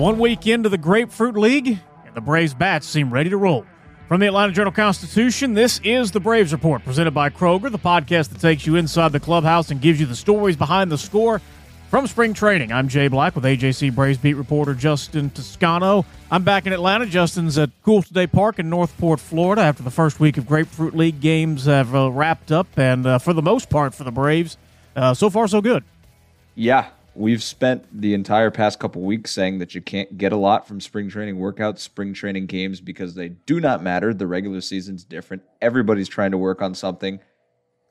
One week into the Grapefruit League, and the Braves bats seem ready to roll. From the Atlanta Journal Constitution, this is the Braves Report, presented by Kroger, the podcast that takes you inside the clubhouse and gives you the stories behind the score from spring training. I'm Jay Black with AJC Braves beat reporter Justin Toscano. I'm back in Atlanta. Justin's at Cool Today Park in Northport, Florida, after the first week of Grapefruit League games have uh, wrapped up, and uh, for the most part for the Braves, uh, so far so good. Yeah, we've spent the entire past couple weeks saying that you can't get a lot from spring training workouts, spring training games because they do not matter. The regular season's different. Everybody's trying to work on something.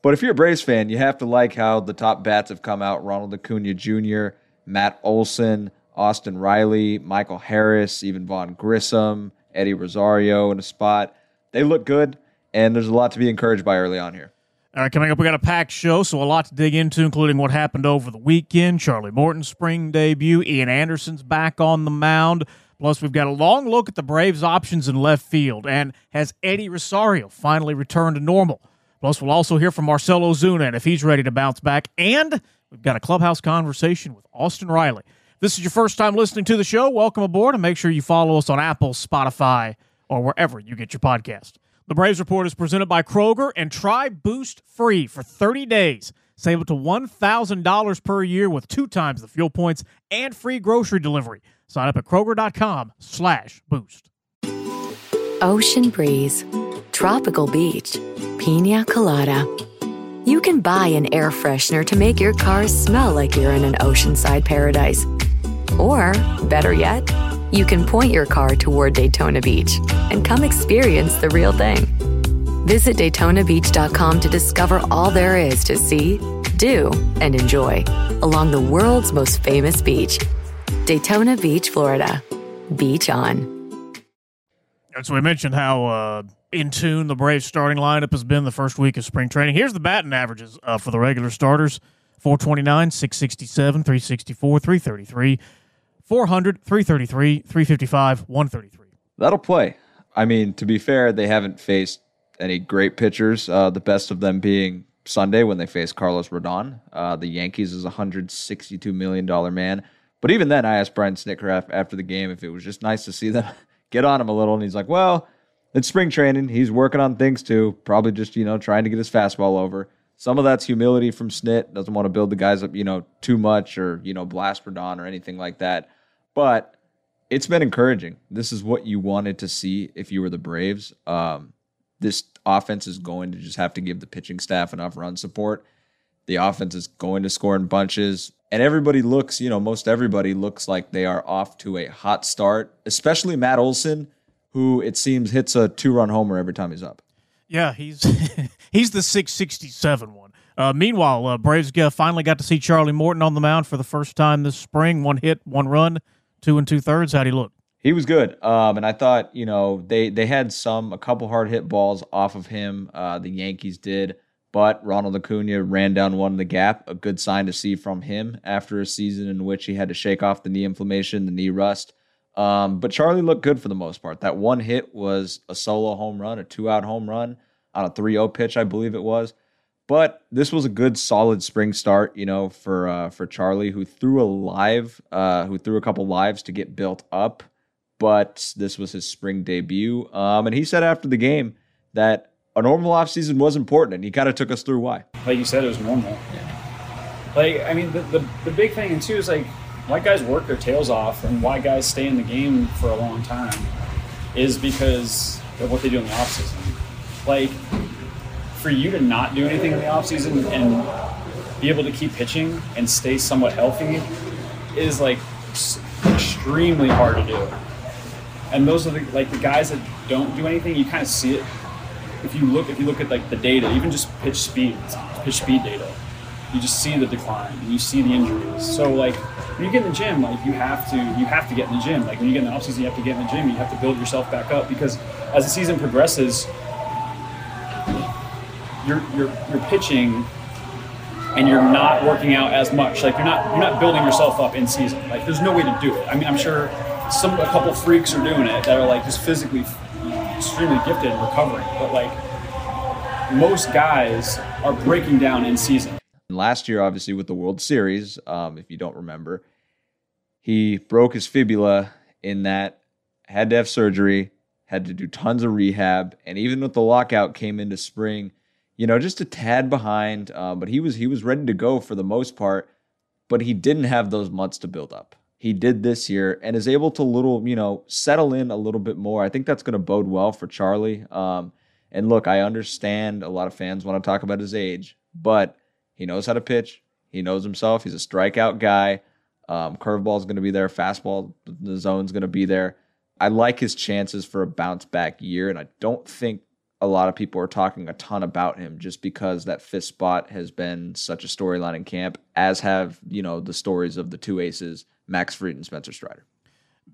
But if you're a Braves fan, you have to like how the top bats have come out Ronald Acuna Jr., Matt Olson, Austin Riley, Michael Harris, even Vaughn Grissom, Eddie Rosario in a spot. They look good, and there's a lot to be encouraged by early on here. All right, coming up, we got a packed show, so a lot to dig into, including what happened over the weekend, Charlie Morton's spring debut, Ian Anderson's back on the mound. Plus, we've got a long look at the Braves' options in left field, and has Eddie Rosario finally returned to normal? Plus, we'll also hear from Marcell Ozuna and if he's ready to bounce back, and we've got a clubhouse conversation with Austin Riley. If this is your first time listening to the show, welcome aboard, and make sure you follow us on Apple, Spotify, or wherever you get your podcast. The Braves Report is presented by Kroger and try Boost free for 30 days. Save up to $1,000 per year with two times the fuel points and free grocery delivery. Sign up at Kroger.com slash boost. Ocean breeze, tropical beach, pina colada. You can buy an air freshener to make your car smell like you're in an oceanside paradise. Or, better yet, you can point your car toward Daytona Beach and come experience the real thing. Visit DaytonaBeach.com to discover all there is to see, do, and enjoy along the world's most famous beach, Daytona Beach, Florida. Beach on. And so we mentioned how uh, in tune the Braves starting lineup has been the first week of spring training. Here's the batting averages uh, for the regular starters 429, 667, 364, 333. 400, 333, 355, 133. That'll play. I mean, to be fair, they haven't faced any great pitchers. Uh, the best of them being Sunday when they faced Carlos Rodon. Uh, the Yankees is a $162 million man. But even then, I asked Brian Snitker after the game if it was just nice to see them get on him a little. And he's like, well, it's spring training. He's working on things too. Probably just, you know, trying to get his fastball over. Some of that's humility from Snit. Doesn't want to build the guys up, you know, too much or, you know, blast Rodon or anything like that. But it's been encouraging. This is what you wanted to see if you were the Braves. Um, this offense is going to just have to give the pitching staff enough run support. The offense is going to score in bunches. And everybody looks, you know, most everybody looks like they are off to a hot start, especially Matt Olson, who it seems hits a two run homer every time he's up. Yeah, he's he's the 667 one. Uh, meanwhile, uh, Braves finally got to see Charlie Morton on the mound for the first time this spring. One hit, one run two and two thirds. How'd he look? He was good, um, and I thought you know they they had some a couple hard hit balls off of him. Uh, the Yankees did, but Ronald Acuna ran down one in the gap. A good sign to see from him after a season in which he had to shake off the knee inflammation, the knee rust. Um, but Charlie looked good for the most part. That one hit was a solo home run, a two out home run on a 3-0 pitch, I believe it was. But this was a good, solid spring start, you know, for uh, for Charlie, who threw a live, uh, who threw a couple lives to get built up. But this was his spring debut, um, and he said after the game that a normal offseason was important, and he kind of took us through why. Like you said, it was normal. Yeah. Like I mean, the, the the big thing, and too, is like why guys work their tails off, and why guys stay in the game for a long time, is because of what they do in the offseason. Like for you to not do anything in the offseason and be able to keep pitching and stay somewhat healthy is like extremely hard to do. And those are the like the guys that don't do anything. You kind of see it if you look if you look at like the data, even just pitch speed, pitch speed data. You just see the decline and you see the injuries. So like when you get in the gym, like you have to you have to get in the gym. Like when you get in the offseason, you have to get in the gym. You have to build yourself back up because as the season progresses, you're you're you're pitching and you're not working out as much. Like you're not you're not building yourself up in season. Like there's no way to do it. I mean, I'm sure some a couple freaks are doing it that are like just physically extremely gifted and recovering, but like most guys are breaking down in season. Last year, obviously, with the World Series, um, if you don't remember, he broke his fibula in that had to have surgery, had to do tons of rehab, and even with the lockout came into spring, you know, just a tad behind. Uh, but he was he was ready to go for the most part, but he didn't have those months to build up. He did this year and is able to little, you know, settle in a little bit more. I think that's going to bode well for Charlie. Um, and look, I understand a lot of fans want to talk about his age, but he knows how to pitch. He knows himself. He's a strikeout guy. Um, curveball is going to be there. Fastball, the zone's going to be there. I like his chances for a bounce back year, and I don't think a lot of people are talking a ton about him just because that fifth spot has been such a storyline in camp, as have you know the stories of the two aces, Max Fried and Spencer Strider.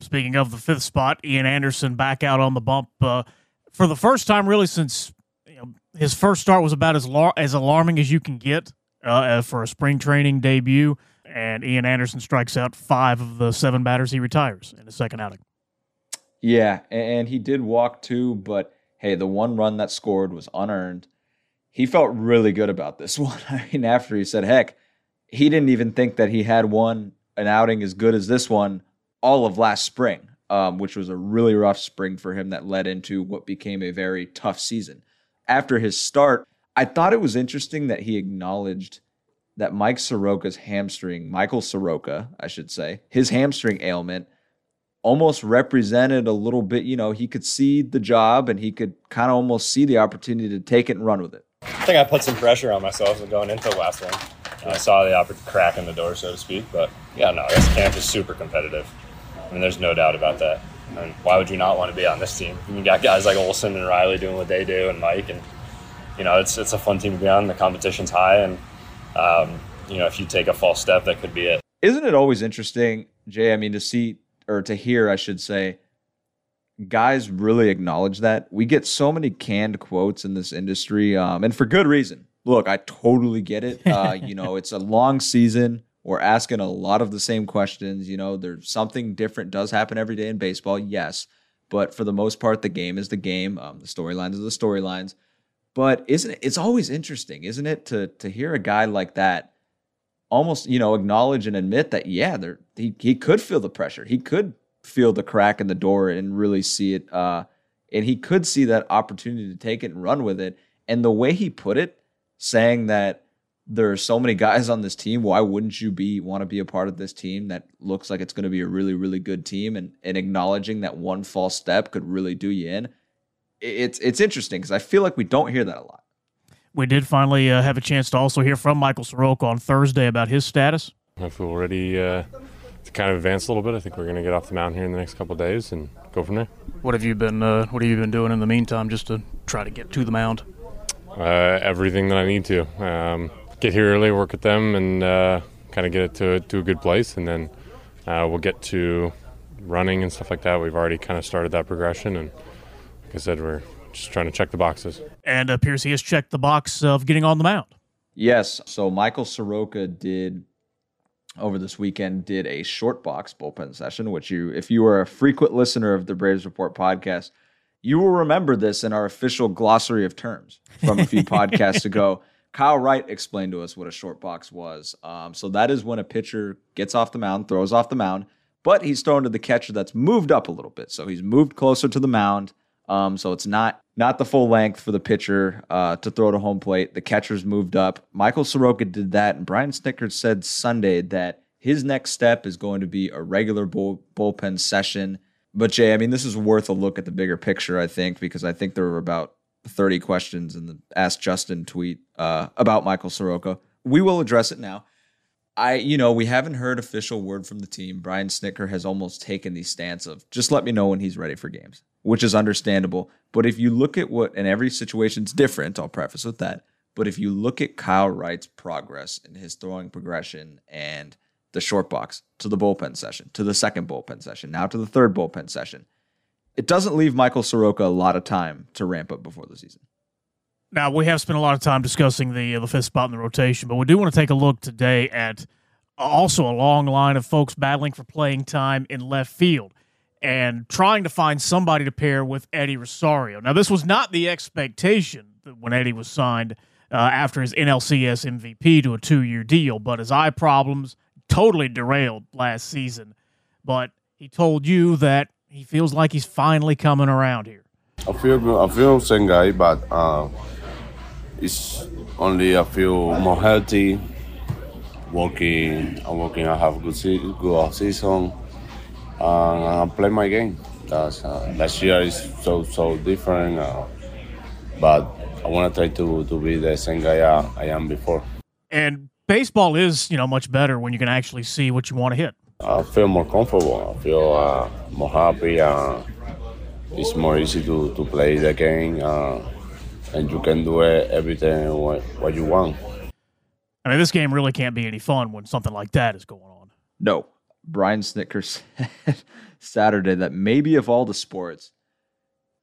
Speaking of the fifth spot, Ian Anderson back out on the bump uh, for the first time, really since you know, his first start was about as lar- as alarming as you can get uh, for a spring training debut and Ian Anderson strikes out five of the seven batters he retires in the second outing. Yeah, and he did walk two, but hey, the one run that scored was unearned. He felt really good about this one. I mean, after he said, heck, he didn't even think that he had one an outing as good as this one all of last spring, um, which was a really rough spring for him that led into what became a very tough season. After his start, I thought it was interesting that he acknowledged that Mike Soroka's hamstring, Michael Soroka, I should say, his hamstring ailment almost represented a little bit, you know, he could see the job and he could kind of almost see the opportunity to take it and run with it. I think I put some pressure on myself going into the last one. I saw the opportunity crack in the door, so to speak. But yeah, no, this camp is super competitive. I mean, there's no doubt about that. And why would you not want to be on this team? You got guys like Olson and Riley doing what they do, and Mike, and you know, it's it's a fun team to be on. The competition's high, and um, you know, if you take a false step, that could be it. Isn't it always interesting, Jay? I mean, to see or to hear, I should say, guys really acknowledge that. We get so many canned quotes in this industry, um, and for good reason. Look, I totally get it. Uh, you know, it's a long season. We're asking a lot of the same questions. You know, there's something different does happen every day in baseball, yes. But for the most part, the game is the game. Um, the storylines are the storylines. But isn't it? It's always interesting, isn't it, to to hear a guy like that almost you know acknowledge and admit that yeah, there he he could feel the pressure. He could feel the crack in the door and really see it. Uh, and he could see that opportunity to take it and run with it. And the way he put it, saying that there are so many guys on this team, why wouldn't you be want to be a part of this team that looks like it's going to be a really really good team? And and acknowledging that one false step could really do you in it's it's interesting because I feel like we don't hear that a lot. We did finally uh, have a chance to also hear from Michael Soroka on Thursday about his status. I feel ready uh, to kind of advance a little bit. I think we're going to get off the mound here in the next couple days and go from there. What have you been uh, What have you been doing in the meantime, just to try to get to the mound? Uh, everything that I need to. Um, get here early, work with them, and uh, kind of get it to to a good place, and then uh, we'll get to running and stuff like that. We've already kind of started that progression and like I said, we're just trying to check the boxes. And appears he has checked the box of getting on the mound. Yes. So Michael Soroka did over this weekend did a short box bullpen session, which you, if you are a frequent listener of the Braves Report podcast, you will remember this in our official glossary of terms from a few podcasts ago. Kyle Wright explained to us what a short box was. Um, so that is when a pitcher gets off the mound, throws off the mound, but he's thrown to the catcher that's moved up a little bit. So he's moved closer to the mound um, so it's not not the full length for the pitcher uh, to throw to home plate. The catcher's moved up. Michael Soroka did that, and Brian Snitker said Sunday that his next step is going to be a regular bull, bullpen session. But Jay, I mean, this is worth a look at the bigger picture, I think, because I think there were about 30 questions in the Ask Justin tweet uh, about Michael Soroka. We will address it now. I, you know, we haven't heard official word from the team. Brian Snitker has almost taken the stance of just let me know when he's ready for games which is understandable. But if you look at what, and every situation's different, I'll preface with that. But if you look at Kyle Wright's progress in his throwing progression and the short box to the bullpen session, to the second bullpen session, now to the third bullpen session, it doesn't leave Michael Soroka a lot of time to ramp up before the season. Now we have spent a lot of time discussing the uh, the fifth spot in the rotation, but we do want to take a look today at also a long line of folks battling for playing time in left field and trying to find somebody to pair with Eddie Rosario. Now, this was not the expectation when Eddie was signed uh, after his NLCS MVP to a two year deal, but his eye problems totally derailed last season. But he told you that he feels like he's finally coming around here. I feel I feel same guy, but uh, it's only I feel more healthy. Working, I'm working. I have good se- good season. Uh, I play my game. That's uh, last year is so so different, uh, but I want to try to to be the same guy I, I am before. And baseball is, you know, much better when you can actually see what you want to hit. I feel more comfortable. I feel uh, more happy. Uh, it's more easy to, to play the game, uh, and you can do it everything what, what you want. I mean, this game really can't be any fun when something like that is going on. No. Brian Snitker said Saturday that maybe of all the sports,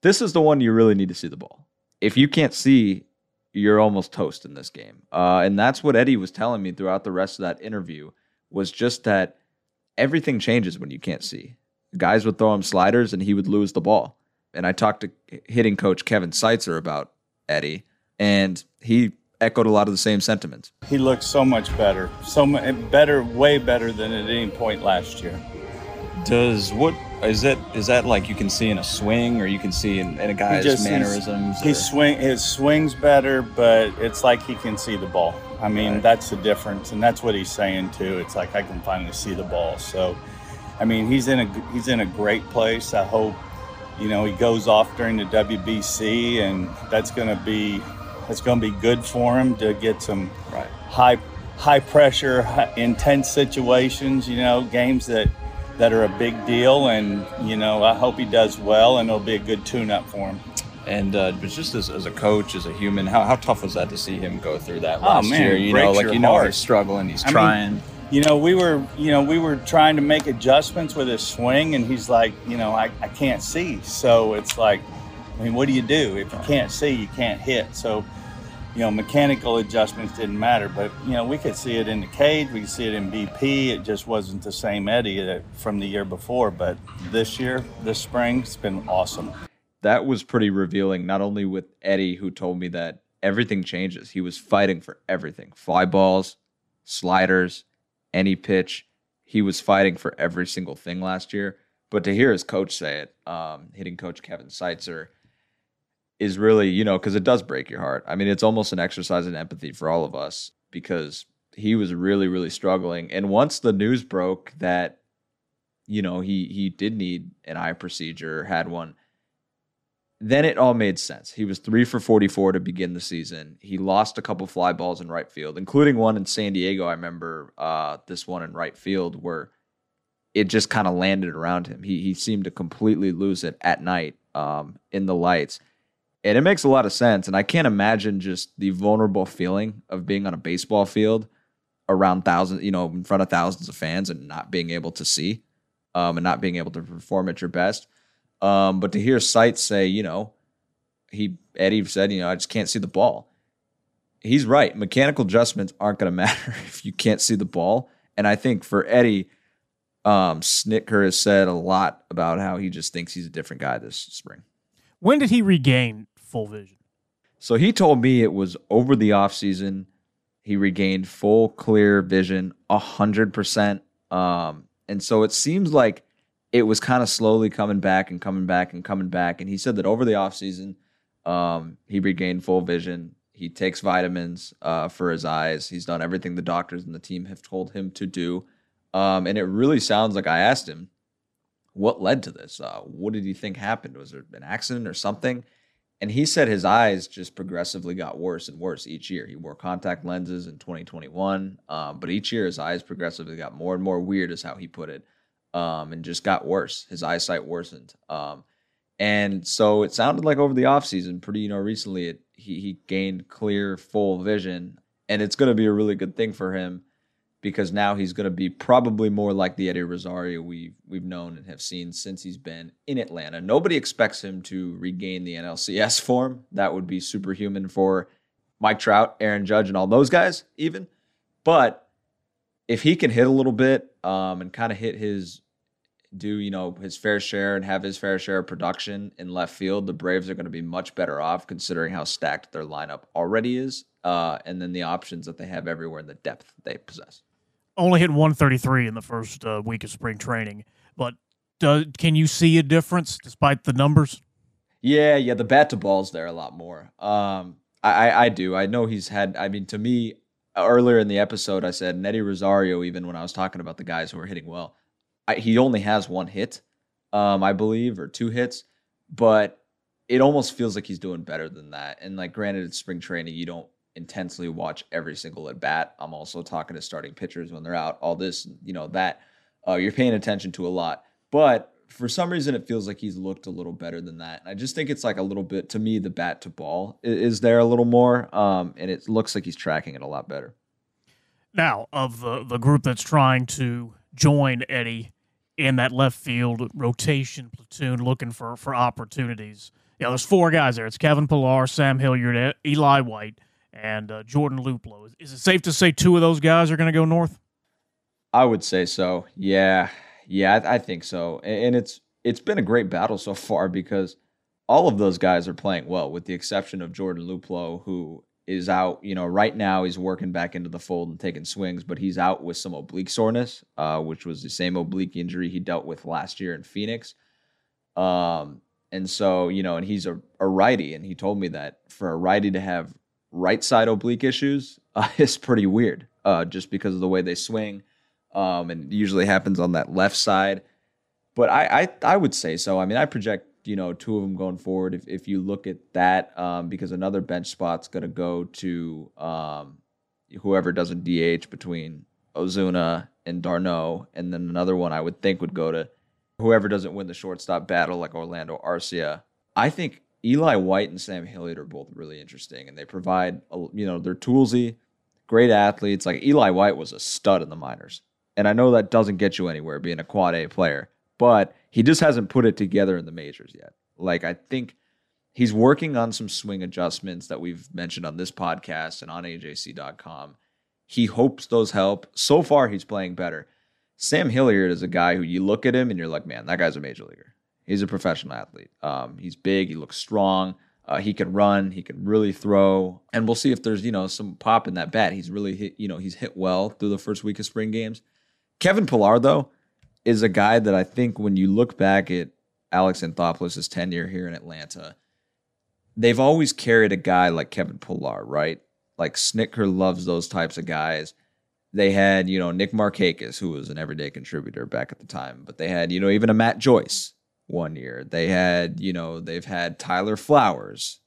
this is the one you really need to see the ball. If you can't see, you're almost toast in this game. Uh, and that's what Eddie was telling me throughout the rest of that interview was just that everything changes when you can't see. Guys would throw him sliders and he would lose the ball. And I talked to hitting coach Kevin Seitzer about Eddie, and he echoed a lot of the same sentiments. He looks so much better, so much better, way better than at any point last year. Does what is that? Is that like you can see in a swing, or you can see in, in a guy's just- mannerisms? He swing his swings better, but it's like he can see the ball. I mean, Right. that's the difference, and that's what he's saying too. It's like I can finally see the ball. So, I mean, he's in a he's in a great place. I hope you know he goes off during the WBC, and that's going to be that's going to be good for him to get some Right. high high pressure, hi- intense situations. You know, games that that are a big deal, and you know, I hope he does well, and it'll be a good tune-up for him. And uh, but just as, as a coach, as a human, how, how tough was that to see him go through that Oh, last man, year? You know, like you know heart. he's struggling, he's I mean, trying. You know, we were, you know, we were trying to make adjustments with his swing, and he's like, you know, I, I can't see. So it's like, I mean, what do you do if you can't see? You can't hit. So, you know, mechanical adjustments didn't matter, but you know, we could see it in the cage, we could see it in BP. It just wasn't the same Eddie that, from the year before. But this year, this spring, it's been awesome. that was pretty revealing, not only with Eddie, who told me that everything changes. He was fighting for everything fly balls, sliders, any pitch. He was fighting for every single thing last year. But to hear his coach say it, um, hitting coach Kevin Seitzer, is really, you know, because it does break your heart. I mean, it's almost an exercise in empathy for all of us because he was really, really struggling. And once the news broke that, you know, he he did need an eye procedure, had one, then it all made sense. He was three for 44 to begin the season. He lost a couple fly balls in right field, including one in San Diego. I remember uh, this one in right field where it just kind of landed around him. He, he seemed to completely lose it at night um, in the lights. And it makes a lot of sense. And I can't imagine just the vulnerable feeling of being on a baseball field around thousands, you know, in front of thousands of fans and not being able to see um, and not being able to perform at your best. Um, but to hear Seitzer, you know, he Eddie said, you know, I just can't see the ball. He's right. Mechanical adjustments aren't going to matter if you can't see the ball. And I think for Eddie, um, Snitker has said a lot about how he just thinks he's a different guy this spring. When did he regain full vision? So he told me it was over the offseason. He regained full clear vision, a hundred percent. Um, and so it seems like it was kind of slowly coming back and coming back and coming back. And he said that over the offseason, um, he regained full vision. He takes vitamins uh, for his eyes. He's done everything the doctors and the team have told him to do. Um, and it really sounds like I asked him, what led to this? Uh, what did he think happened? Was there an accident or something? And he said his eyes just progressively got worse and worse each year. He wore contact lenses in 2021, um, but each year his eyes progressively got more and more weird, is how he put it, um, and just got worse. His eyesight worsened. Um, and so it sounded like over the offseason, pretty, you know, recently, it, he, he gained clear, full vision. And it's going to be a really good thing for him because now he's going to be probably more like the Eddie Rosario we've we've known and have seen since he's been in Atlanta. Nobody expects him to regain the NLCS form. That would be superhuman for Mike Trout, Aaron Judge, and all those guys, even. But if he can hit a little bit um, and kind of hit his do you know his fair share and have his fair share of production in left field, the Braves are going to be much better off considering how stacked their lineup already is, uh, and then the options that they have everywhere and the depth they possess. Only hit 133 in the first uh, week of spring training, but can you see a difference despite the numbers? Yeah, yeah, the bat to ball's there a lot more. Um, I, I, I do. I know he's had. I mean, to me, earlier in the episode, I said Nettie Rosario. Even when I was talking about the guys who are hitting well, I, he only has one hit, um, I believe, or two hits, but it almost feels like he's doing better than that. And like, granted, it's spring training. You don't intensely watch every single at bat. I'm also talking to starting pitchers when they're out. All this, you know, that uh, you're paying attention to a lot, but for some reason it feels like he's looked a little better than that. And I just think it's like a little bit to me the bat to ball is, there a little more, um, and it looks like he's tracking it a lot better. Now, of the the group that's trying to join Eddie in that left field rotation platoon, looking for for opportunities. Yeah, there's four guys there. It's Kevin Pillar, Sam Hilliard, Eli White, and uh, Jordan Luplow. Is, is it safe to say two of those guys are going to go north? I would say so. Yeah, yeah, I, I think so. And, it's it's been a great battle so far because all of those guys are playing well, with the exception of Jordan Luplow, who is out. You know, right now he's working back into the fold and taking swings, but he's out with some oblique soreness, uh, which was the same oblique injury he dealt with last year in Phoenix. Um, and so you know, and he's a, a righty, and he told me that for a righty to have right side oblique issues uh, is pretty weird, uh, just because of the way they swing um, and usually happens on that left side. But I, I, I would say so. I mean, I project you know two of them going forward. If if you look at that, um, because another bench spot's going to go to um, whoever doesn't DH between Ozuna and d'Arnaud, and then another one I would think would go to whoever doesn't win the shortstop battle, like Orlando Arcia. I think Eli White and Sam Hilliard are both really interesting, and they provide you know they're toolsy, great athletes. Like Eli White was a stud in the minors. And I know that doesn't get you anywhere being a quad A player, but he just hasn't put it together in the majors yet. Like, I think he's working on some swing adjustments that we've mentioned on this podcast and on AJC.com. He hopes those help. So far, he's playing better. Sam Hilliard is a guy who you look at him and you're like, man, that guy's a major leaguer. He's a professional athlete. Um, he's big. He looks strong. Uh, he can run. He can really throw. And we'll see if there's you know some pop in that bat. He's really hit. You know he's hit well through the first week of spring games. Kevin Pillar, though, is a guy that I think when you look back at Alex Anthopoulos' tenure here in Atlanta, they've always carried a guy like Kevin Pillar, right? Like Snitker loves those types of guys. They had, you know, Nick Markakis, who was an everyday contributor back at the time, but they had, you know, even a Matt Joyce one year. They had, you know, they've had Tyler Flowers.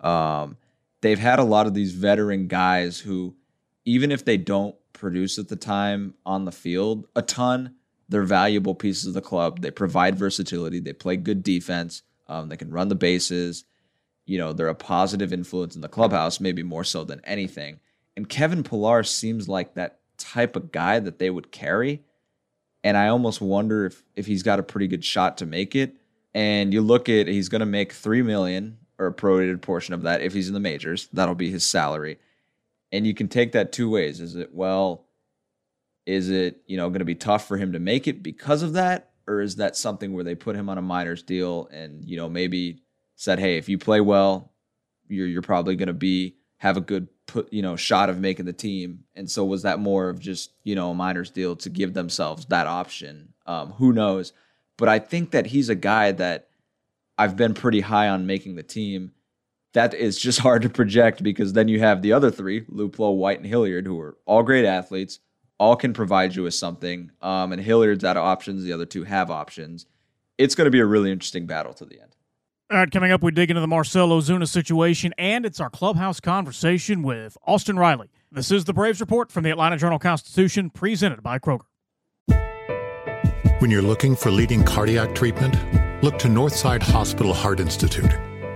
Um, they've had a lot of these veteran guys who, even if they don't produce at the time on the field a ton. They're valuable pieces of the club. They provide versatility. They play good defense. Um, they can run the bases. You know, they're a positive influence in the clubhouse, maybe more so than anything. And Kevin Pillar seems like that type of guy that they would carry. And I almost wonder if if he's got a pretty good shot to make it. And you look at he's going to make three million or a prorated portion of that if he's in the majors. That'll be his salary and you can take that two ways. Is it well? Is it you know going to be tough for him to make it because of that, or is that something where they put him on a minors deal and you know maybe said, hey, if you play well, you're you're probably going to be have a good put you know shot of making the team. And so was that more of just you know a minors deal to give themselves that option? Um, who knows? But I think that he's a guy that I've been pretty high on making the team that is just hard to project because then you have the other three, Luplow, White, and Hilliard, who are all great athletes, all can provide you with something. Um, and Hilliard's out of options. The other two have options. It's going to be a really interesting battle to the end. All right, coming up, we dig into the Marcell Ozuna situation, and it's our clubhouse conversation with Austin Riley. This is the Braves Report from the Atlanta Journal Constitution, presented by Kroger. When you're looking for leading cardiac treatment, look to Northside Hospital Heart Institute.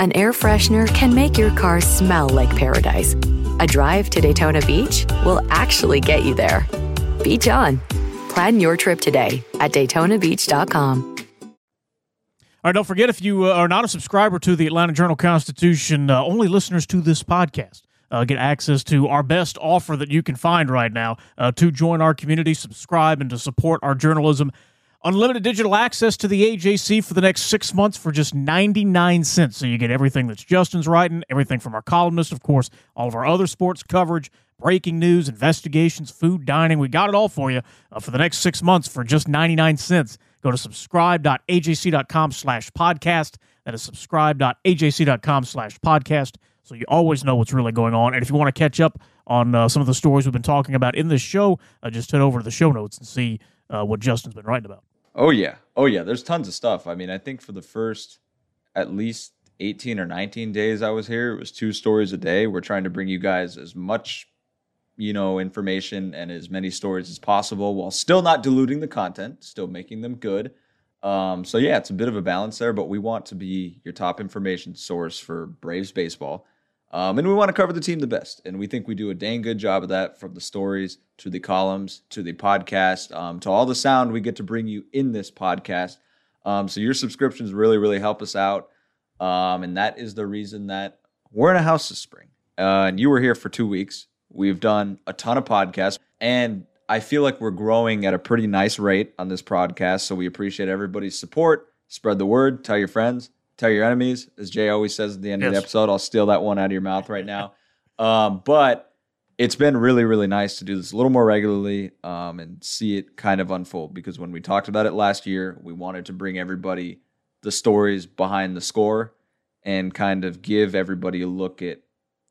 an air freshener can make your car smell like paradise. A drive to Daytona Beach will actually get you there. Beach on. Plan your trip today at DaytonaBeach.com. All right, don't forget if you uh, are not a subscriber to the Atlanta Journal Constitution, uh, only listeners to this podcast uh, get access to our best offer that you can find right now uh, to join our community, subscribe, and to support our journalism. Unlimited digital access to the AJC for the next six months for just 99 cents. So you get everything that's Justin's writing, everything from our columnists, of course, all of our other sports coverage, breaking news, investigations, food, dining. We got it all for you uh, for the next six months for just 99 cents. Go to subscribe.ajc.com slash podcast. That is subscribe.ajc.com slash podcast. So you always know what's really going on. And if you want to catch up on uh, some of the stories we've been talking about in this show, uh, just head over to the show notes and see uh, what Justin's been writing about. Oh yeah. Oh yeah. There's tons of stuff. I mean, I think for the first at least 18 or 19 days I was here, it was two stories a day. We're trying to bring you guys as much, you know, information and as many stories as possible while still not diluting the content, still making them good. Um, so yeah, it's a bit of a balance there, but we want to be your top information source for Braves baseball. Um, and we want to cover the team the best. And we think we do a dang good job of that from the stories to the columns to the podcast um, to all the sound we get to bring you in this podcast. Um, so your subscriptions really, really help us out. Um, and that is the reason that we're in a house this spring. Uh, and you were here for two weeks. We've done a ton of podcasts. And I feel like we're growing at a pretty nice rate on this podcast. So we appreciate everybody's support. Spread the word, tell your friends tell your enemies, as Jay always says at the end yes. of the episode. I'll steal that one out of your mouth right now. Um, but it's been really, really nice to do this a little more regularly um, and see it kind of unfold because when we talked about it last year, we wanted to bring everybody the stories behind the score and kind of give everybody a look at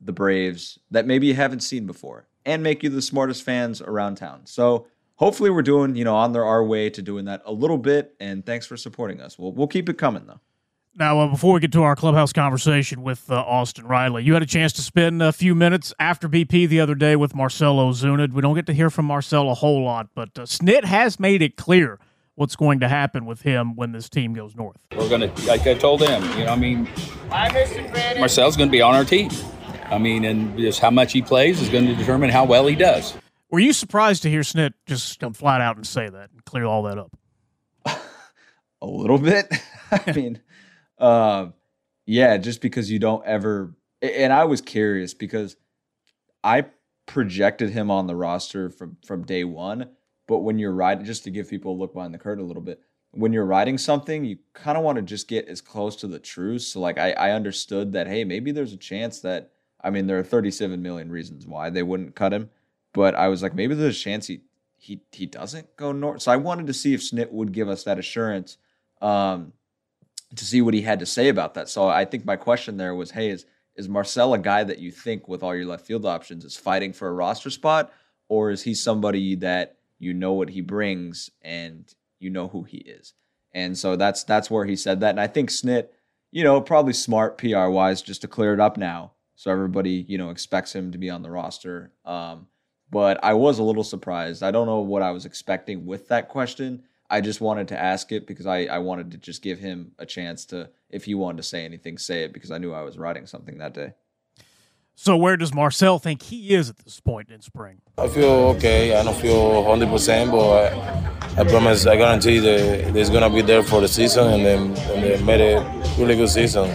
the Braves that maybe you haven't seen before and make you the smartest fans around town. So hopefully we're doing, you know, on our way to doing that a little bit. And thanks for supporting us. We'll, we'll keep it coming though. Now, uh, before we get to our clubhouse conversation with uh, Austin Riley, you had a chance to spend a few minutes after BP the other day with Marcelo Ozuna. We don't get to hear from Marcell a whole lot, but uh, Snit has made it clear what's going to happen with him when this team goes north. We're going to, like I told him, you know, I mean, Marcell's going to be on our team. I mean, and just how much he plays is going to determine how well he does. Were you surprised to hear Snit just come flat out and say that and clear all that up? a little bit. I mean, uh, yeah, just because you don't ever. And I was curious because I projected him on the roster from from day one. But when you're riding, just to give people a look behind the curtain a little bit, when you're writing something, you kind of want to just get as close to the truth. So like I, I understood that hey, maybe there's a chance that I mean there are 37 million reasons why they wouldn't cut him, but I was like maybe there's a chance he he he doesn't go north. So I wanted to see if Snit would give us that assurance. Um, to see what he had to say about that. So I think my question there was, hey, is is Marcell a guy that you think with all your left field options is fighting for a roster spot, or is he somebody that you know what he brings and you know who he is? And so that's that's where he said that. And I think Snit, you know, probably smart PR wise, just to clear it up now, so everybody you know expects him to be on the roster. Um, but I was a little surprised. I don't know what I was expecting with that question. I just wanted to ask it because I, I wanted to just give him a chance to, if he wanted to say anything, say it because I knew I was writing something that day. So where does Marcell think he is at this point in spring? I feel okay. I don't feel 100%, but I, I promise, I guarantee that he's going to be there for the season and then, and they made a really good season.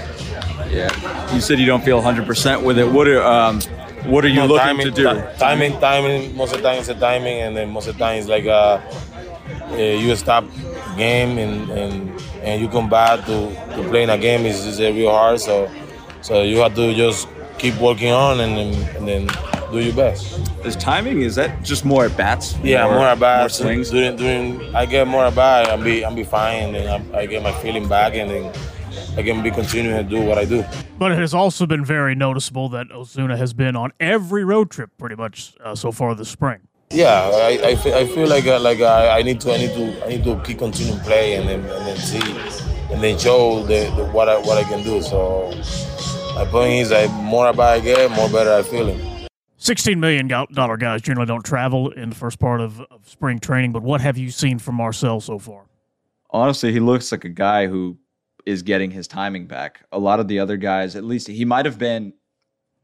Yeah. You said you don't feel 100% with it. What are, um, what are you no, looking timing, to do? T- timing, timing. Most of the time it's a timing, and then most of the time it's like uh, uh, you stop game and, and and you come back to, to playing a game is, is real hard. So so you have to just keep working on and, and, then do your best. Is timing is that just more at bats? Yeah, more, more at bats. More swings. During, during I get more at bat, I'll be I'll be fine, and then I, I get my feeling back, and then I can be continuing to do what I do. But it has also been very noticeable that Ozuna has been on every road trip pretty much uh, so far this spring. Yeah, I, I, feel, I feel like uh, like I, I need to I need to I need to keep continuing play and then and then see and then show the, the what I what I can do. So my point is, I more about I get, more better I feel. Him. Sixteen million dollar guys generally don't travel in the first part of, of spring training. But what have you seen from Marcell so far? Honestly, he looks like a guy who is getting his timing back. A lot of the other guys, at least he might have been,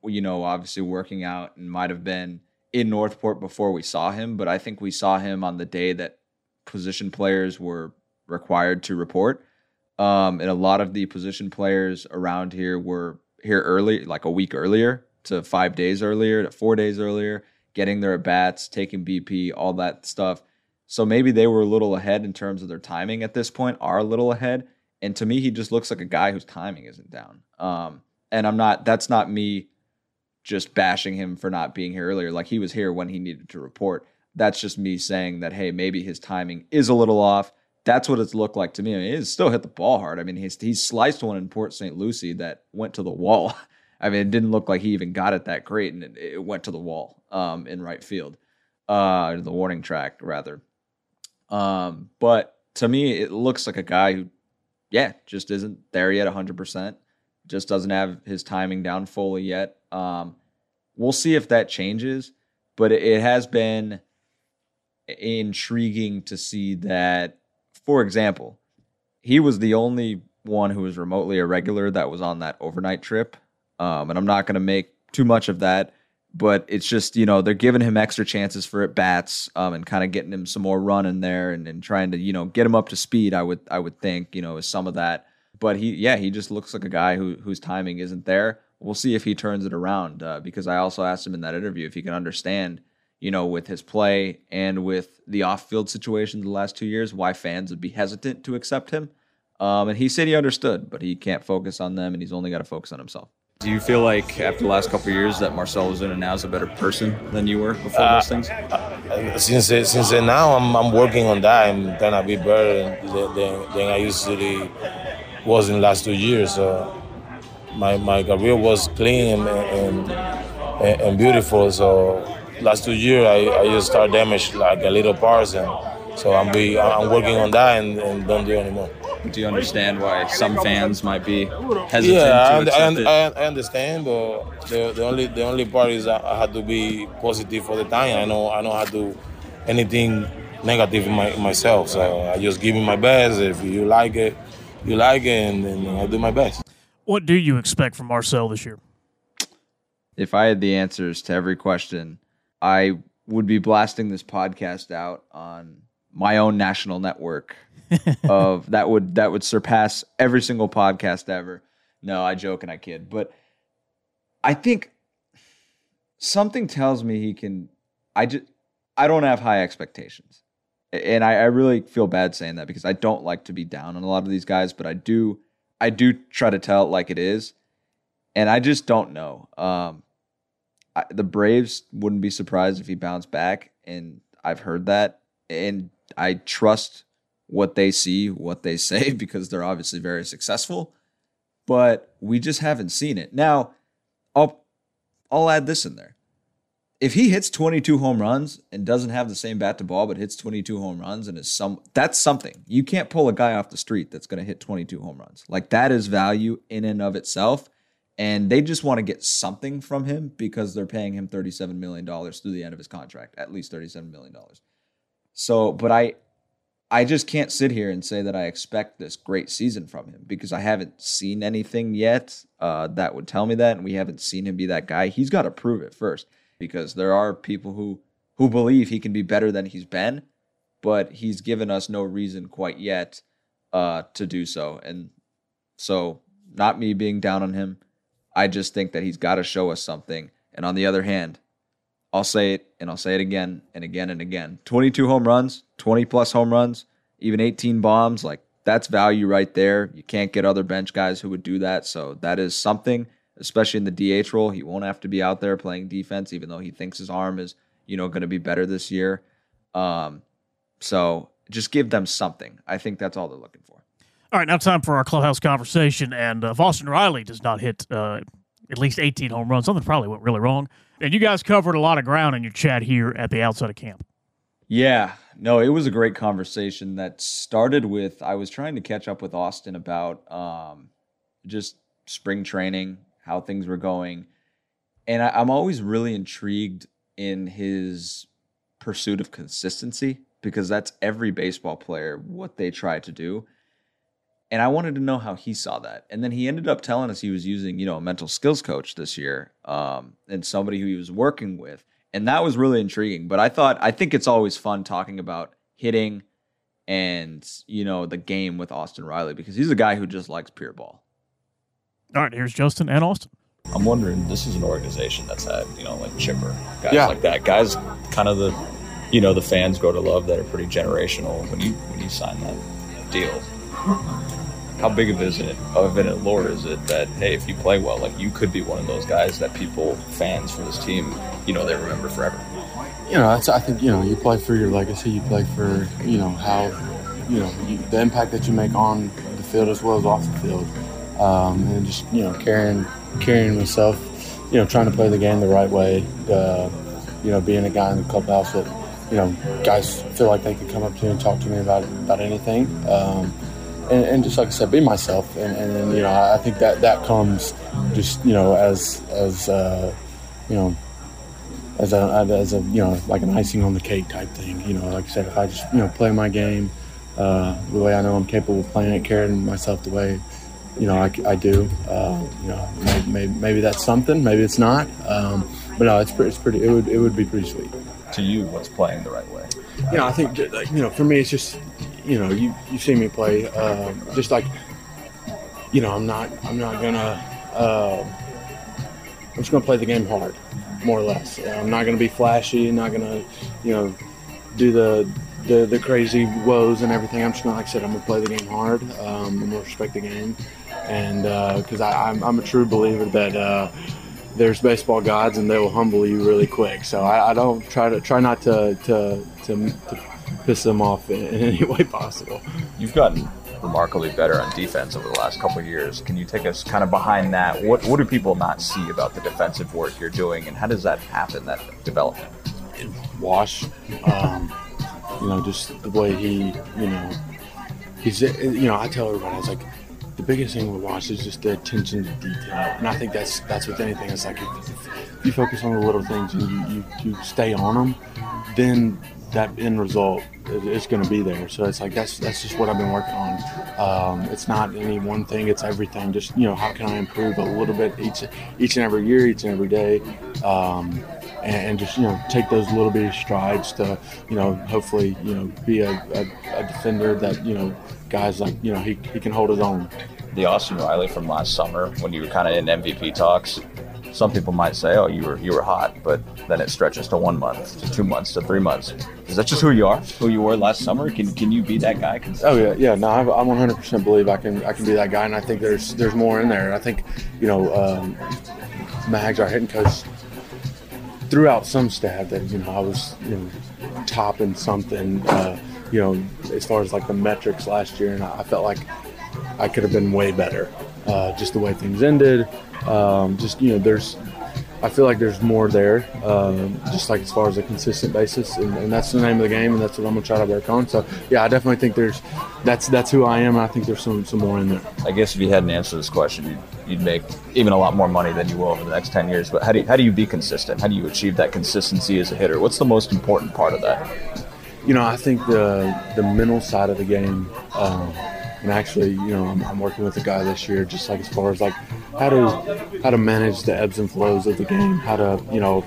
you know, obviously working out and might have been in Northport before we saw him, but I think we saw him on the day that position players were required to report. Um, and a lot of the position players around here were here early, like a week earlier to five days earlier to four days earlier, getting their at bats, taking BP, all that stuff. So maybe they were a little ahead in terms of their timing at this point, are a little ahead. And to me, he just looks like a guy whose timing isn't down. Um, and I'm not, that's not me just bashing him for not being here earlier. Like he was here when he needed to report. That's just me saying that, hey, maybe his timing is a little off. That's what it's looked like to me. I mean, still hit the ball hard. I mean, he's, he sliced one in Port St. Lucie that went to the wall. I mean, it didn't look like he even got it that great, and it, it went to the wall um, in right field, uh, the warning track rather. Um, but to me, it looks like a guy who, yeah, just isn't there yet 100%. Just doesn't have his timing down fully yet. Um, we'll see if that changes, but it, has been intriguing to see that, for example, he was the only one who was remotely irregular that was on that overnight trip. Um, and I'm not going to make too much of that, but it's just, you know, they're giving him extra chances for at bats um, and kind of getting him some more run in there and, and trying to, you know, get him up to speed. I would, I would think, you know, is some of that. But he, yeah, he just looks like a guy who whose timing isn't there. We'll see if he turns it around uh, because I also asked him in that interview if he can understand, you know, with his play and with the off-field situation the last two years, why fans would be hesitant to accept him. Um, and he said he understood, but he can't focus on them, and he's only got to focus on himself. Do you feel like after the last couple of years that Marcell Ozuna now is a better person than you were before Uh, those things? since since now I'm, I'm working on that I'm trying to be better than, than, than I usually was in the last two years. So my, my career was clean and, and, and, beautiful. So last two years I, I just start damage like a little parts and so I'm be I'm working on that and, and don't do anymore. Do you understand why some fans might be hesitant yeah, to I? I, I understand, but the, the only the only part is I, I had to be positive for the time. I know I know how to anything negative in, my, in myself. So I just give it my best. If you like it, you like it, and, and uh, I do my best. What do you expect from Marcell this year? if I had the answers to every question, I would be blasting this podcast out on my own national network of that would that would surpass every single podcast ever. No, I joke and I kid, but I think something tells me he can. I just I don't have high expectations, and I, I really feel bad saying that because I don't like to be down on a lot of these guys, but I do I do try to tell it like it is, and I just don't know. Um, I, the Braves wouldn't be surprised if he bounced back, and I've heard that, and I trust what they see, what they say, because they're obviously very successful. But we just haven't seen it. Now, I'll I'll add this in there. If he hits 22 home runs and doesn't have the same bat to ball, but hits 22 home runs and is some that's something. You can't pull a guy off the street that's going to hit 22 home runs. Like that is value in and of itself. And they just want to get something from him because they're paying him $37 million through the end of his contract, at least $37 million. So, but I I just can't sit here and say that I expect this great season from him because I haven't seen anything yet uh, that would tell me that, and we haven't seen him be that guy. He's got to prove it first because there are people who who believe he can be better than he's been, but he's given us no reason quite yet uh, to do so. And so, not me being down on him, I just think that he's got to show us something. And on the other hand, I'll say it and I'll say it again and again and again. 22 home runs, 20 plus home runs, even 18 bombs, like that's value right there. You can't get other bench guys who would do that. So that is something, especially in the DH role. He won't have to be out there playing defense, even though he thinks his arm is, you know, going to be better this year. Um, so just give them something. I think that's all they're looking for. All right, now time for our clubhouse conversation. And uh, if Austin Riley does not hit uh, at least 18 home runs, something probably went really wrong. And you guys covered a lot of ground in your chat here at the outside of camp. Yeah, no, it was a great conversation that started with I was trying to catch up with Austin about um, just spring training, how things were going. And I, I'm always really intrigued in his pursuit of consistency because that's every baseball player, what they try to do. And I wanted to know how he saw that. And then he ended up telling us he was using, you know, a mental skills coach this year um, and somebody who he was working with. And that was really intriguing. But I thought, I think it's always fun talking about hitting and you know the game with Austin Riley because he's a guy who just likes pure ball. All right, here's Justin and Austin. I'm wondering. This is an organization that's had you know like Chipper guys Yeah. like that. Guys, kind of the you know the fans grow to love that are pretty generational. When you when you sign that deal, how big of is it of an allure is it that hey, if you play well, like you could be one of those guys that people fans for this team, you know, they remember forever. you know, that's, I think you know, you play for your legacy. You play for you know how, you know, you, the impact that you make on the field as well as off the field, um, and just you know carrying carrying myself, you know, trying to play the game the right way. Uh, you know, being a guy in the clubhouse that you know guys feel like they can come up to and talk to me about about anything. Um, and, and just like I said, be myself, and, and you know I I think that that comes just you know as as uh, you know as a as a you know like an icing on the cake type thing. You know, like I said, if I just you know play my game uh, the way I know I'm capable of playing it, carrying myself the way you know I, I do. Uh, you know, maybe, maybe, maybe that's something, maybe it's not. Um, but no, it's pretty, it's pretty. It would it would be pretty sweet. To you, what's playing the right way? You know, I think you know for me it's just you know you you see me play uh, just like you know I'm not I'm not gonna. Uh, I'm just gonna play the game hard, more or less. I'm not gonna be flashy. Not gonna, you know, do the the, the crazy woes and everything. I'm just gonna, like I said, I'm gonna play the game hard. Um, I'm gonna respect the game, and because I I'm, I'm a true believer that uh, there's baseball gods and they will humble you really quick. So I, I don't try to try not to to, to, to piss them off in, in any way possible. You've gotten remarkably better on defense over the last couple of years. Can you take us kind of behind that? What what do people not see about the defensive work you're doing, and how does that happen? That development. Wash, um, you know, just the way he, you know, he's, you know, I tell everybody, I was like, the biggest thing with Wash is just the attention to detail, and I think that's that's with anything. It's like if, if you focus on the little things and you, you, you stay on them, then that end result is, going to be there. So it's like that's that's just what I've been working on. Um, it's not any one thing; it's everything. Just you know, how can I improve a little bit each each and every year, each and every day. Um, and, and just you know take those little bitty strides to you know hopefully you know be a, a, a defender that you know guys like you know he, he can hold his own. The Austin Riley from last summer, when you were kind of in MVP talks, some people might say, "Oh, you were you were hot," but then it stretches to one month, to two months, to three months. Is that just who you are? Who you were last summer? Can can you be that guy? Oh yeah, yeah. No, I, I 100% believe I can I can be that guy, and I think there's there's more in there. I think you know um, Mags, our hitting coach, threw out some stat that you know I was you know topping something. Uh, you know, as far as like the metrics last year, and I, felt like I could have been way better. Uh, just the way things ended. Um, just you know, there's. I feel like there's more there, um, just like as far as a consistent basis, and, and that's the name of the game, and that's what I'm gonna try to work on. So yeah, I definitely think there's that's that's who I am, and I think there's some some more in there. I guess if you hadn't answered this question, you'd, you'd make even a lot more money than you will over the next 10 years. But how do, you, how do you be consistent? How do you achieve that consistency as a hitter? What's the most important part of that? You know, I think the the mental side of the game, um, and actually, you know, I'm, I'm working with a guy this year, just like as far as like how to how to manage the ebbs and flows of the game, how to you know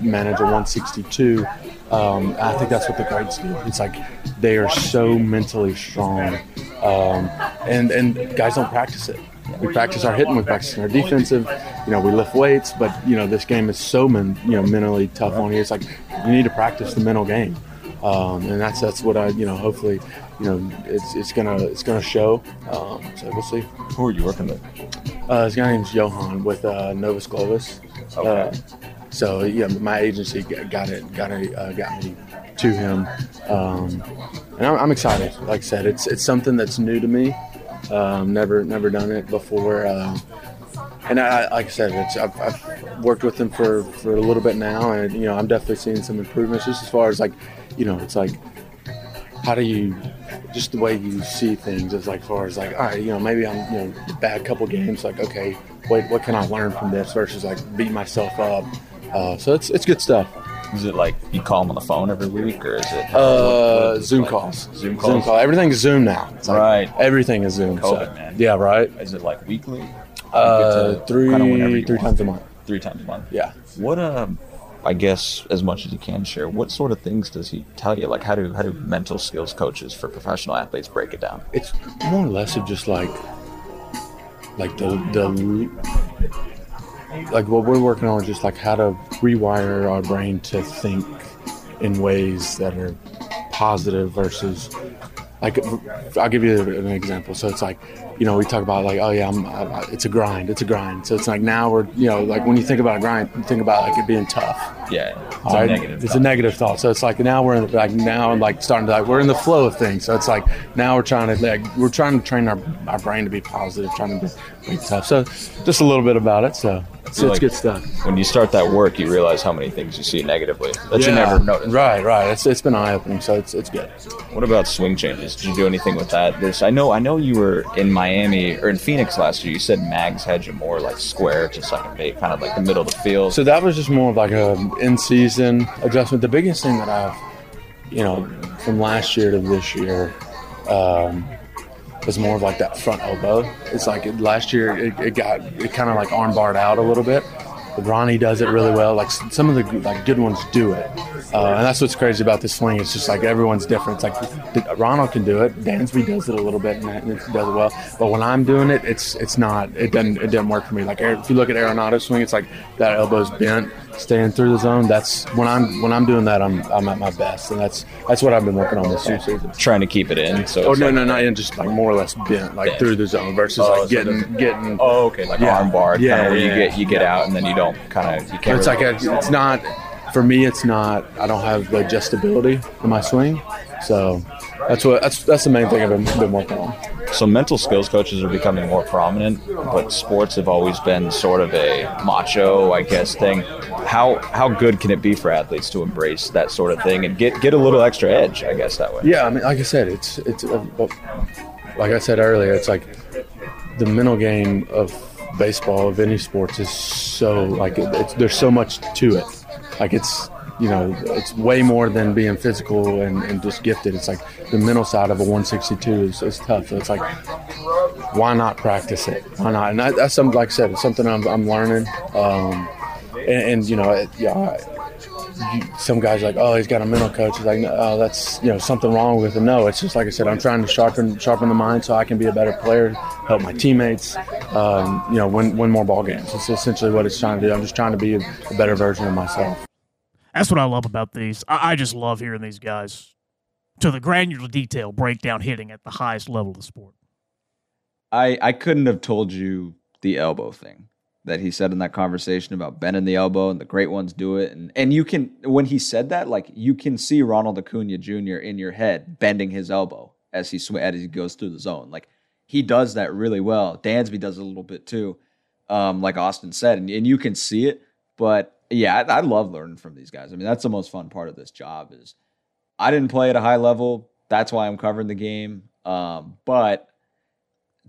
manage a 162. Um, I think that's what the greats do. It's like they are so mentally strong, um, and and guys don't practice it. We practice our hitting, we practice our defensive. You know, we lift weights, but you know, this game is so men, you know mentally tough on you. It's like you need to practice the mental game, um, and that's that's what I you know hopefully you know it's it's gonna it's gonna show. Um, so we'll see. Who are you working with? Uh, his guy name's Johan with uh, Novus Globus. Okay. Uh, so yeah, my agency got it, got it, uh, got me to him, um, and I'm, I'm excited. Like I said, it's it's something that's new to me. Um, never never done it before, uh, and I, like I said, it's, I've, I've worked with him for, for a little bit now, and you know I'm definitely seeing some improvements. Just as far as like, you know, it's like how do you just the way you see things as like far as like all right you know maybe i'm you know bad couple games like okay wait what can i learn from this versus like beat myself up uh, so it's it's good stuff Is it like you call them on the phone every week, or is it uh, zoom calls Zoom calls? zoom call everything's zoom now it's like Right. everything is zoom so- COVID, man. yeah right Is it like weekly? uh, You get to three three want. times a month Three times a month. yeah What um, I guess as much as you can share, what sort of things does he tell you? Like how do how do mental skills coaches for professional athletes break it down? It's more or less of just like like the the like what we're working on is just like how to rewire our brain to think in ways that are positive versus like I'll give you an example. So it's like, you know, we talk about like, oh yeah, I'm, I, it's a grind, it's a grind. So it's like now we're, you know, like when you think about a grind, think about like it being tough. Yeah, it's, a, negative it's a negative thought. So it's like now we're in the, like now I'm like starting to like we're in the flow of things. So it's like now we're trying to like we're trying to train our, our brain to be positive, trying to be, tough. So just a little bit about it. So it's, it's like, good stuff. When you start that work, you realize how many things you see negatively that you never noticed. Right, right. It's it's been eye opening. So it's it's good. What about swing changes? Did you do anything with that? This I know I know you were in Miami or in Phoenix last year. You said Mags had you more like square to second base, kind of like the middle of the field. So that was just more of like a in season adjustment. The biggest thing that I've you know from last year to this year. Um, was more of like that front elbow. It's like last year it, it got it kind of like arm barred out a little bit. But Ronnie does it really well. Like some of the like good ones do it, uh, and that's what's crazy about this swing. It's just like everyone's different. It's like Ronald can do it. Dansby does it a little bit and it does it well. But when I'm doing it, it's it's not. It doesn't it doesn't work for me. Like if you look at Arenado's swing, it's like that elbow's bent staying through the zone. That's when I'm when I'm doing that, I'm I'm at my best, and that's that's what I've been working on this season. Trying to keep it in. So oh no, like, no, not in, just like more or less bent, like yeah. through the zone versus oh, like getting so getting. Oh, okay, like yeah. arm bar, yeah, kind of where yeah. you get you get out and then you don't kind of you can't. It's really like a, it's not for me. It's not. I don't have the adjustability in my swing, so that's what that's that's the main thing I've been, been working on. So mental skills coaches are becoming more prominent, but sports have always been sort of a macho, I guess, thing. How how good can it be for athletes to embrace that sort of thing and get get a little extra edge? I guess that way. Yeah, I mean, like I said, it's it's uh, like I said earlier, it's like the mental game of baseball of any sports is so like there's so much to it. Like it's you know, it's way more than being physical and, and just gifted. It's like the mental side of a 162 is, is tough. It's like, why not practice it? Why not? And that, that's something, like I said, it's something I'm, I'm learning. Um, and, and, you know, it, yeah, some guys like, oh, he's got a mental coach. It's like, oh, that's you know something wrong with him. No, it's just like I said, I'm trying to sharpen sharpen the mind so I can be a better player, help my teammates, um, you know, win win more ball games. It's essentially what it's trying to do. I'm just trying to be a, a better version of myself. That's what I love about these. I, I just love hearing these guys to the granular detail break down hitting at the highest level of the sport. I I couldn't have told you the elbow thing that he said in that conversation about bending the elbow and the great ones do it and and you can when he said that like you can see Ronald Acuna Jr. in your head bending his elbow as he sw- as he goes through the zone like he does that really well. Dansby does a little bit too, um, like Austin said, and, and you can see it. But yeah, I, I, love learning from these guys. I mean, that's the most fun part of this job is I didn't play at a high level. That's why I'm covering the game. Um, but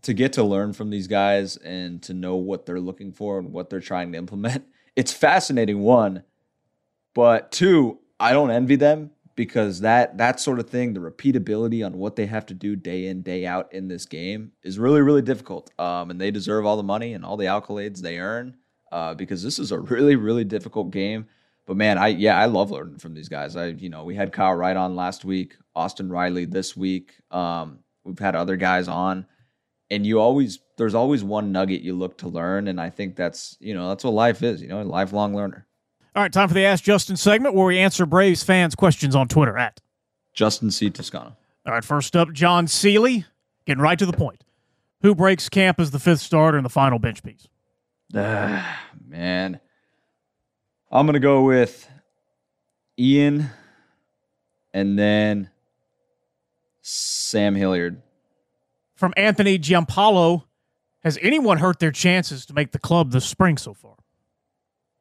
to get to learn from these guys and to know what they're looking for and what they're trying to implement, it's fascinating. One, but two, I don't envy them because that that sort of thing, the repeatability on what they have to do day in day out in this game is really really difficult. Um, and they deserve all the money and all the accolades they earn uh, because this is a really, really difficult game. But man, I yeah, I love learning from these guys. I you know we had Kyle Wright on last week, Austin Riley this week. Um, we've had other guys on, and you always there's always one nugget you look to learn, and I think that's you know that's what life is. You know, a lifelong learner. All right, time for the Ask Justin segment where we answer Braves fans' questions on Twitter at Justin C. Toscano. All right, first up, John Seeley, getting right to the point. Who breaks camp as the fifth starter and the final bench piece? Uh, man. I'm going to go with Ian and then Sam Hilliard. From Anthony Giampaolo, has anyone hurt their chances to make the club this spring so far?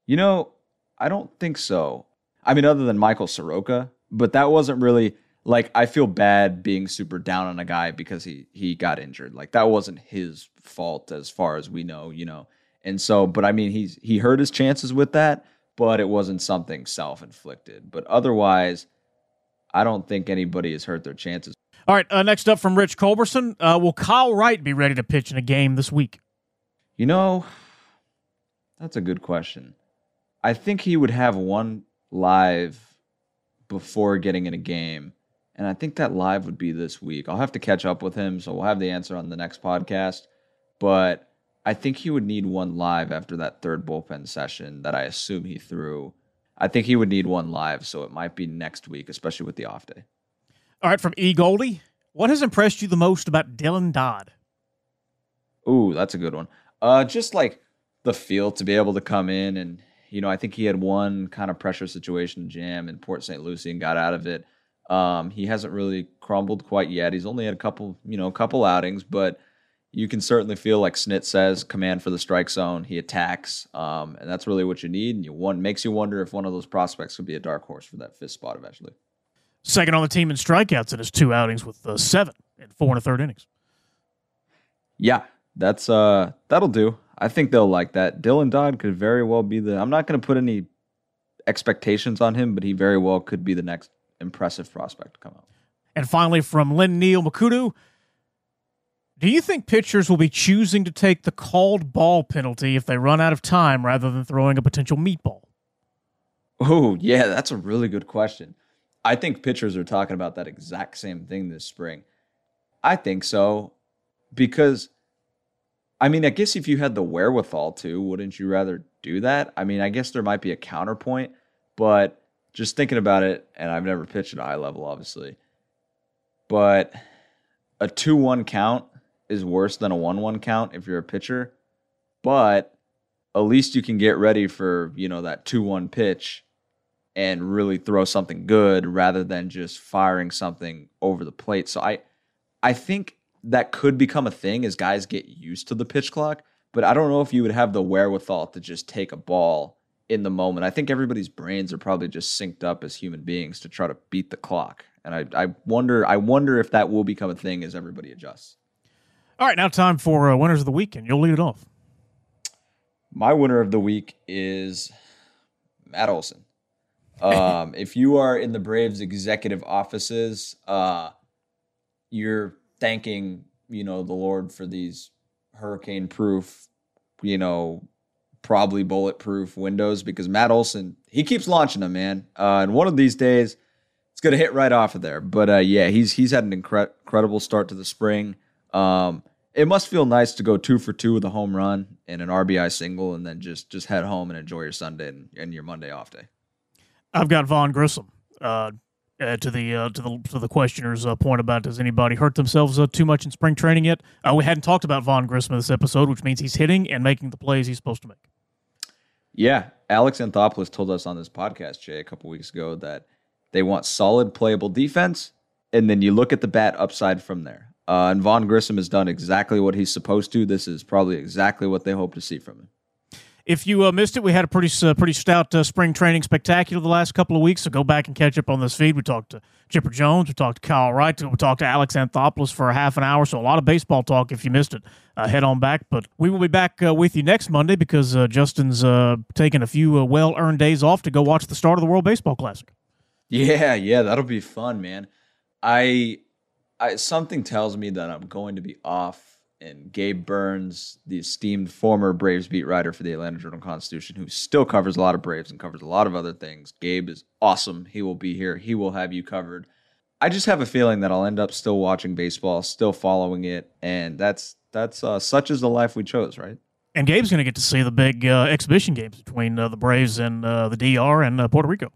You know, I don't think so. I mean, other than Michael Soroka, but that wasn't really like I feel bad being super down on a guy because he he got injured. Like that wasn't his fault as far as we know, you know. And so, but I mean, he's he hurt his chances with that, but it wasn't something self inflicted. But otherwise, I don't think anybody has hurt their chances. All right. Uh, next up from Rich Culberson, uh, will Kyle Wright be ready to pitch in a game this week? You know, that's a good question. I think he would have one live before getting in a game. And I think that live would be this week. I'll have to catch up with him, so we'll have the answer on the next podcast. But I think he would need one live after that third bullpen session that I assume he threw. I think he would need one live, so it might be next week, especially with the off day. All right, from E Goldie, what has impressed you the most about Dylan Dodd? Ooh, that's a good one. Uh, just like the feel to be able to come in and you know, I think he had one kind of pressure situation jam in Port St. Lucie and got out of it. Um, he hasn't really crumbled quite yet. He's only had a couple, you know, a couple outings, but you can certainly feel like Snit says, command for the strike zone. He attacks, um, and that's really what you need. And you one makes you wonder if one of those prospects could be a dark horse for that fifth spot eventually. Second on the team in strikeouts in his two outings with uh, seven and four and a third innings. Yeah, that's uh, that'll do. I think they'll like that. Dylan Dodd could very well be the. I'm not going to put any expectations on him, but he very well could be the next impressive prospect to come out. And finally, from Lynn Neal Makudu, do you think pitchers will be choosing to take the called ball penalty if they run out of time rather than throwing a potential meatball? Oh, yeah, that's a really good question. I think pitchers are talking about that exact same thing this spring. I think so because I mean, I guess if you had the wherewithal to, wouldn't you rather do that? I mean, I guess there might be a counterpoint, but just thinking about it, and I've never pitched at a high level, obviously, but a 2 1 count is worse than a 1 1 count if you're a pitcher, but at least you can get ready for, you know, that 2 1 pitch and really throw something good rather than just firing something over the plate. So I I think that could become a thing as guys get used to the pitch clock. But I don't know if you would have the wherewithal to just take a ball in the moment. I think everybody's brains are probably just synced up as human beings to try to beat the clock. And I, I wonder I wonder if that will become a thing as everybody adjusts. All right, now time for uh, winners of the weekend. You'll lead it off. My winner of the week is Matt Olson. Um, if you are in the Braves executive offices, uh, you're thanking you know the Lord for these hurricane proof, you know, probably bulletproof windows because Matt Olson he keeps launching them, man. Uh, and one of these days, it's gonna hit right off of there. But uh, yeah, he's he's had an incre- incredible start to the spring. Um, it must feel nice to go two for two with a home run and an RBI single, and then just just head home and enjoy your Sunday and, and your Monday off day. I've got Vaughn Grissom. Uh, uh, to the uh, to the to the questioner's uh, point about does anybody hurt themselves uh, too much in spring training yet? Uh, we hadn't talked about Vaughn Grissom this episode, which means he's hitting and making the plays he's supposed to make. Yeah, Alex Anthopoulos told us on this podcast, Jay, a couple weeks ago that they want solid playable defense, and then you look at the bat upside from there. Uh, and Vaughn Grissom has done exactly what he's supposed to. This is probably exactly what they hope to see from him. If you uh, missed it, we had a pretty uh, pretty stout uh, spring training spectacular the last couple of weeks. So go back and catch up on this feed. We talked to Chipper Jones, we talked to Kyle Wright, we talked to Alex Anthopoulos for a half an hour. So a lot of baseball talk. If you missed it, uh, head on back. But we will be back uh, with you next Monday because uh, Justin's taking a few well earned days off to go watch the start of the World Baseball Classic. Yeah, yeah, that'll be fun, man. I, I something tells me that I'm going to be off and Gabe Burns, the esteemed former Braves beat writer for the Atlanta Journal Constitution, who still covers a lot of Braves and covers a lot of other things. Gabe is awesome. He will be here. He will have you covered. I just have a feeling that I'll end up still watching baseball, still following it, and that's that's uh, such is the life we chose, right? And Gabe's going to get to see the big uh, exhibition games between uh, the Braves and uh, the DR and uh, Puerto Rico.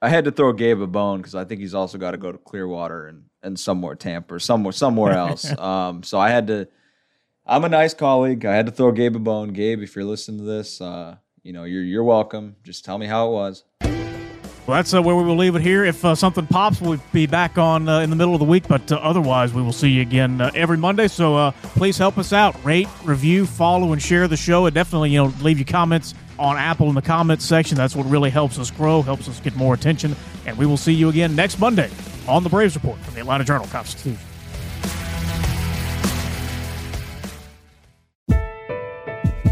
I had to throw Gabe a bone because I think he's also got to go to Clearwater and and somewhere Tampa or somewhere somewhere else. um, so I had to I'm a nice colleague. I had to throw Gabe a bone. Gabe, if you're listening to this, uh, you know you're you're welcome. Just tell me how it was. Well, that's uh, where we will leave it here. If uh, something pops, we'll be back on uh, in the middle of the week. But uh, otherwise, we will see you again uh, every Monday. So uh, please help us out. Rate, review, follow, and share the show. And definitely, you know, leave your comments on Apple in the comments section. That's what really helps us grow, helps us get more attention. And we will see you again next Monday on the Braves Report from the Atlanta Journal Constitution.